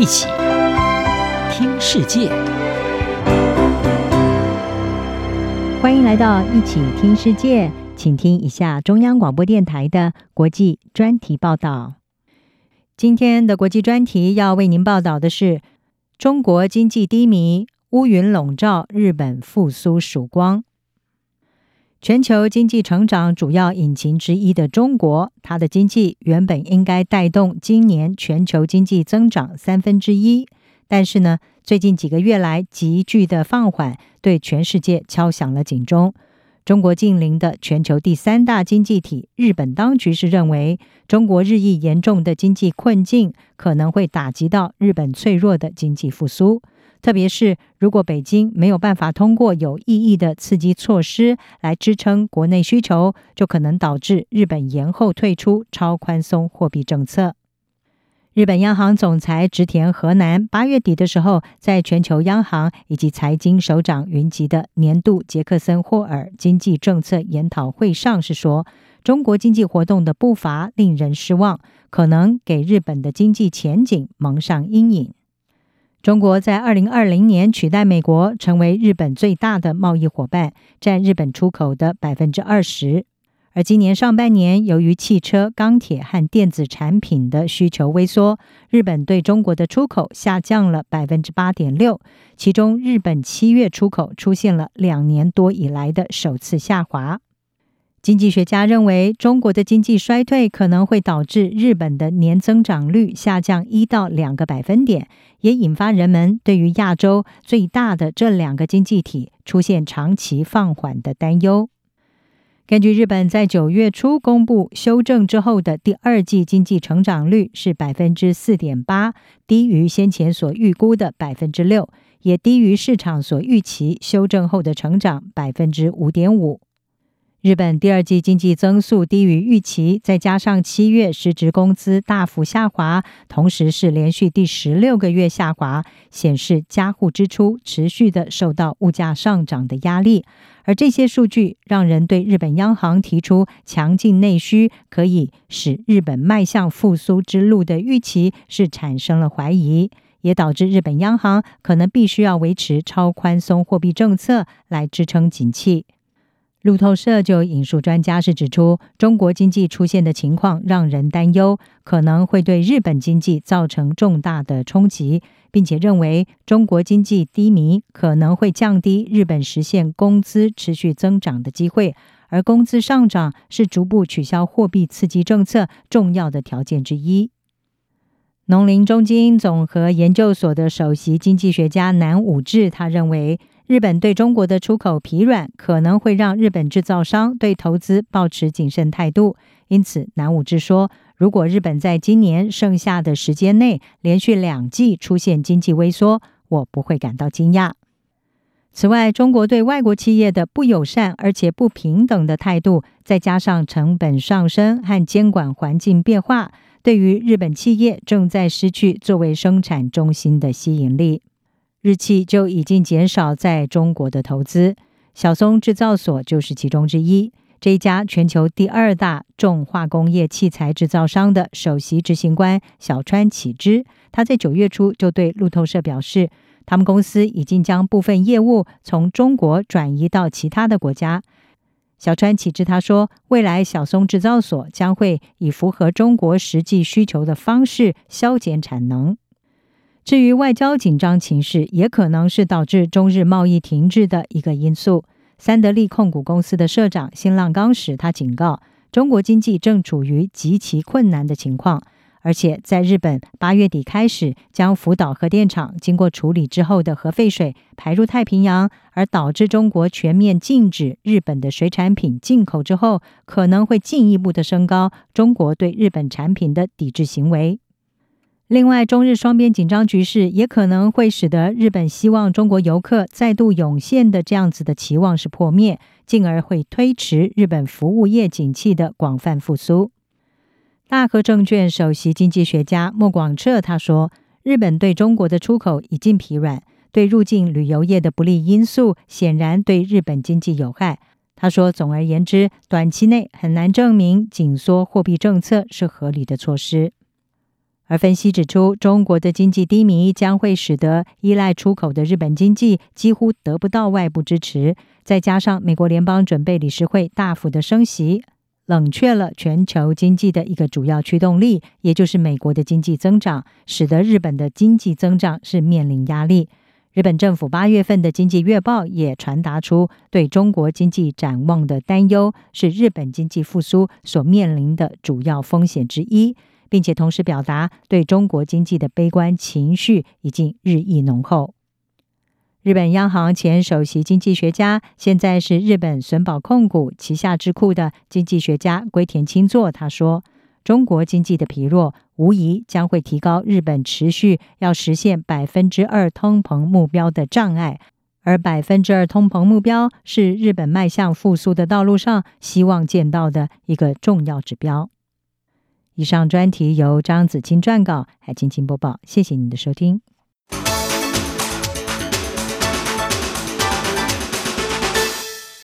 一起听世界，欢迎来到一起听世界，请听一下中央广播电台的国际专题报道。今天的国际专题要为您报道的是：中国经济低迷，乌云笼罩，日本复苏曙光。全球经济成长主要引擎之一的中国，它的经济原本应该带动今年全球经济增长三分之一，但是呢，最近几个月来急剧的放缓，对全世界敲响了警钟。中国近邻的全球第三大经济体日本当局是认为，中国日益严重的经济困境可能会打击到日本脆弱的经济复苏。特别是如果北京没有办法通过有意义的刺激措施来支撑国内需求，就可能导致日本延后退出超宽松货币政策。日本央行总裁植田和男八月底的时候，在全球央行以及财经首长云集的年度杰克森霍尔经济政策研讨会上是说，中国经济活动的步伐令人失望，可能给日本的经济前景蒙上阴影。中国在二零二零年取代美国成为日本最大的贸易伙伴，占日本出口的百分之二十。而今年上半年，由于汽车、钢铁和电子产品的需求萎缩，日本对中国的出口下降了百分之八点六。其中，日本七月出口出现了两年多以来的首次下滑。经济学家认为，中国的经济衰退可能会导致日本的年增长率下降一到两个百分点，也引发人们对于亚洲最大的这两个经济体出现长期放缓的担忧。根据日本在九月初公布修正之后的第二季经济成长率是百分之四点八，低于先前所预估的百分之六，也低于市场所预期修正后的成长百分之五点五。日本第二季经济增速低于预期，再加上七月实职工资大幅下滑，同时是连续第十六个月下滑，显示家户支出持续的受到物价上涨的压力。而这些数据让人对日本央行提出强劲内需可以使日本迈向复苏之路的预期是产生了怀疑，也导致日本央行可能必须要维持超宽松货币政策来支撑景气。路透社就引述专家是指出，中国经济出现的情况让人担忧，可能会对日本经济造成重大的冲击，并且认为中国经济低迷可能会降低日本实现工资持续增长的机会，而工资上涨是逐步取消货币刺激政策重要的条件之一。农林中经综合研究所的首席经济学家南武志他认为。日本对中国的出口疲软，可能会让日本制造商对投资抱持谨慎态度。因此，南武志说，如果日本在今年剩下的时间内连续两季出现经济萎缩，我不会感到惊讶。此外，中国对外国企业的不友善而且不平等的态度，再加上成本上升和监管环境变化，对于日本企业正在失去作为生产中心的吸引力。日企就已经减少在中国的投资，小松制造所就是其中之一。这一家全球第二大重化工业器材制造商的首席执行官小川启之，他在九月初就对路透社表示，他们公司已经将部分业务从中国转移到其他的国家。小川启之他说，未来小松制造所将会以符合中国实际需求的方式削减产能。至于外交紧张情势，也可能是导致中日贸易停滞的一个因素。三得利控股公司的社长新浪刚史他警告，中国经济正处于极其困难的情况，而且在日本八月底开始将福岛核电厂经过处理之后的核废水排入太平洋，而导致中国全面禁止日本的水产品进口之后，可能会进一步的升高中国对日本产品的抵制行为。另外，中日双边紧张局势也可能会使得日本希望中国游客再度涌现的这样子的期望是破灭，进而会推迟日本服务业景气的广泛复苏。大和证券首席经济学家莫广彻他说：“日本对中国的出口已经疲软，对入境旅游业的不利因素显然对日本经济有害。”他说：“总而言之，短期内很难证明紧缩货币政策是合理的措施。”而分析指出，中国的经济低迷将会使得依赖出口的日本经济几乎得不到外部支持。再加上美国联邦准备理事会大幅的升息，冷却了全球经济的一个主要驱动力，也就是美国的经济增长，使得日本的经济增长是面临压力。日本政府八月份的经济月报也传达出对中国经济展望的担忧，是日本经济复苏所面临的主要风险之一。并且同时表达对中国经济的悲观情绪已经日益浓厚。日本央行前首席经济学家，现在是日本损保控股旗下智库的经济学家龟田清作，他说：“中国经济的疲弱，无疑将会提高日本持续要实现百分之二通膨目标的障碍，而百分之二通膨目标是日本迈向复苏的道路上希望见到的一个重要指标。”以上专题由张子清撰稿，海青青播报。谢谢您的收听。